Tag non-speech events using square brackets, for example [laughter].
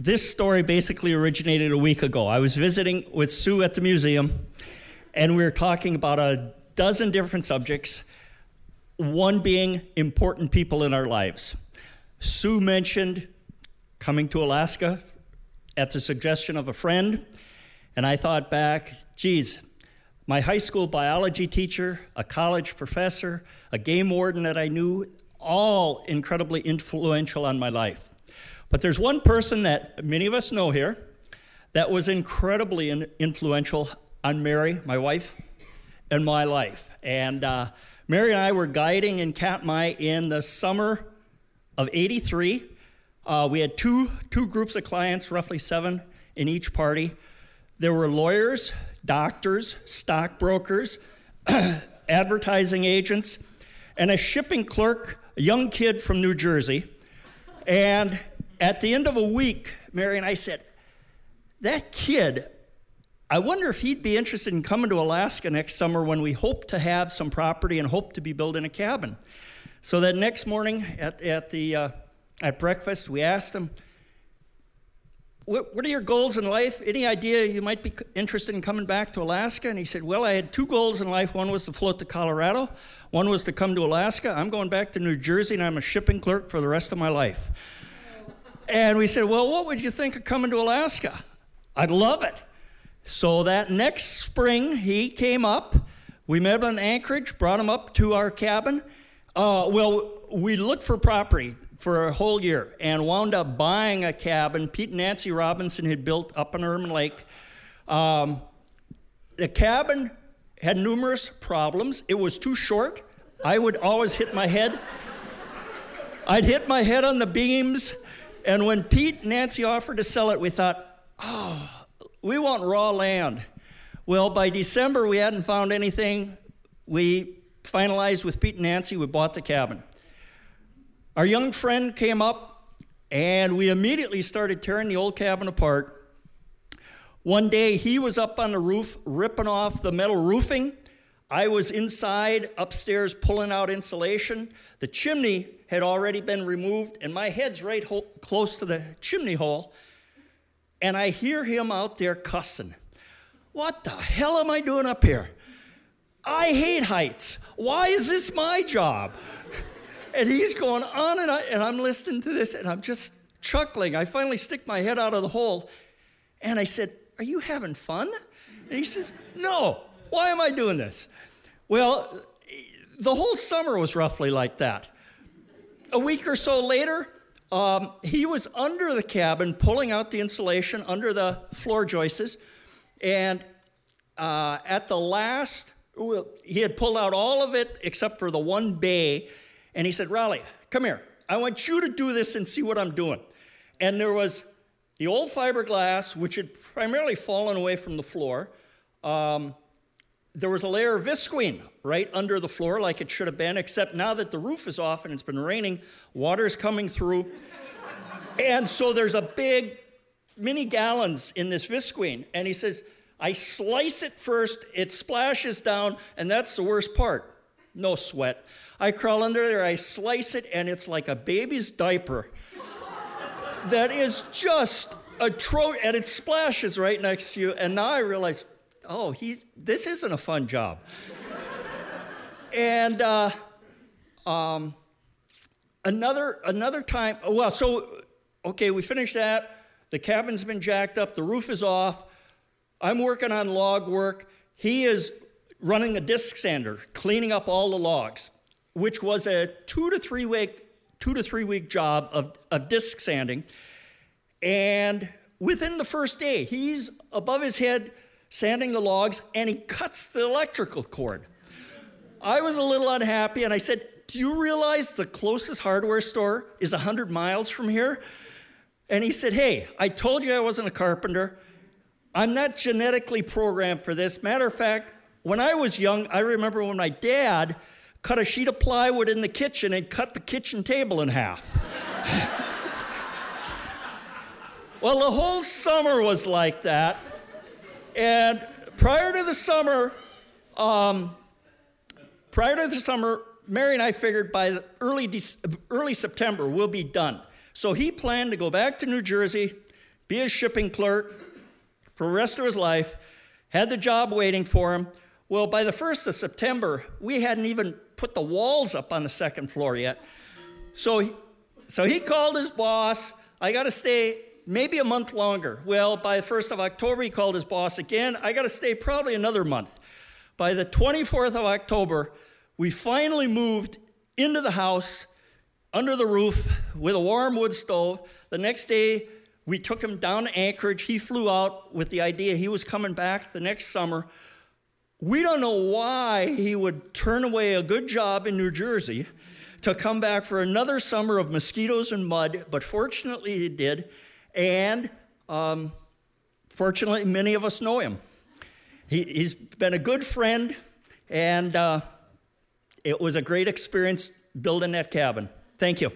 this story basically originated a week ago. I was visiting with Sue at the museum, and we were talking about a dozen different subjects, one being important people in our lives. Sue mentioned coming to Alaska at the suggestion of a friend, and I thought back, geez, my high school biology teacher, a college professor, a game warden that I knew, all incredibly influential on my life. But there's one person that many of us know here that was incredibly in- influential on Mary, my wife, and my life. And uh, Mary and I were guiding in Katmai in the summer of 83. Uh, we had two, two groups of clients, roughly seven in each party. There were lawyers, doctors, stockbrokers, [clears throat] advertising agents, and a shipping clerk, a young kid from New Jersey. And at the end of a week, Mary and I said, That kid, I wonder if he'd be interested in coming to Alaska next summer when we hope to have some property and hope to be building a cabin. So that next morning at, at, the, uh, at breakfast, we asked him, what, what are your goals in life? Any idea you might be interested in coming back to Alaska? And he said, Well, I had two goals in life. One was to float to Colorado, one was to come to Alaska. I'm going back to New Jersey, and I'm a shipping clerk for the rest of my life. And we said, Well, what would you think of coming to Alaska? I'd love it. So that next spring, he came up. We met him in Anchorage, brought him up to our cabin. Uh, well, we looked for property for a whole year and wound up buying a cabin Pete and Nancy Robinson had built up in Ermine Lake. Um, the cabin had numerous problems. It was too short. I would always hit my head. I'd hit my head on the beams. And when Pete and Nancy offered to sell it, we thought, oh, we want raw land. Well, by December, we hadn't found anything. We finalized with Pete and Nancy, we bought the cabin. Our young friend came up, and we immediately started tearing the old cabin apart. One day, he was up on the roof ripping off the metal roofing. I was inside upstairs pulling out insulation. The chimney had already been removed, and my head's right ho- close to the chimney hole. And I hear him out there cussing. What the hell am I doing up here? I hate heights. Why is this my job? And he's going on and on, and I'm listening to this, and I'm just chuckling. I finally stick my head out of the hole, and I said, Are you having fun? And he says, No, why am I doing this? Well, the whole summer was roughly like that. A week or so later, um, he was under the cabin pulling out the insulation under the floor joists, and uh, at the last, well, he had pulled out all of it except for the one bay and he said, Raleigh, come here. I want you to do this and see what I'm doing. And there was the old fiberglass, which had primarily fallen away from the floor. Um, there was a layer of visqueen right under the floor, like it should have been, except now that the roof is off and it's been raining, water's coming through. and so there's a big many gallons in this visqueen. And he says, I slice it first, it splashes down, and that's the worst part. No sweat. I crawl under there, I slice it, and it's like a baby's diaper. that is just atrocious, and it splashes right next to you. And now I realize, oh, he's this isn't a fun job. and uh, um, another another time, well, so okay, we finished that. The cabin's been jacked up. The roof is off. I'm working on log work. He is running a disc sander, cleaning up all the logs which was a two to three week two to three week job of, of disc sanding. And within the first day, he's above his head sanding the logs and he cuts the electrical cord. I was a little unhappy and I said, Do you realize the closest hardware store is 100 miles from here? And he said, Hey, I told you I wasn't a carpenter. I'm not genetically programmed for this. Matter of fact, when I was young, I remember when my dad cut a sheet of plywood in the kitchen and cut the kitchen table in half. [laughs] well, the whole summer was like that. And prior to the summer, um, prior to the summer, Mary and I figured by early, early September we'll be done. So he planned to go back to New Jersey, be a shipping clerk for the rest of his life, had the job waiting for him. Well, by the 1st of September, we hadn't even put the walls up on the second floor yet. So he, so he called his boss. I got to stay maybe a month longer. Well, by the 1st of October, he called his boss again. I got to stay probably another month. By the 24th of October, we finally moved into the house under the roof with a warm wood stove. The next day, we took him down to Anchorage. He flew out with the idea he was coming back the next summer. We don't know why he would turn away a good job in New Jersey to come back for another summer of mosquitoes and mud, but fortunately he did. And um, fortunately, many of us know him. He, has been a good friend, and uh, it was a great experience building that cabin. Thank you.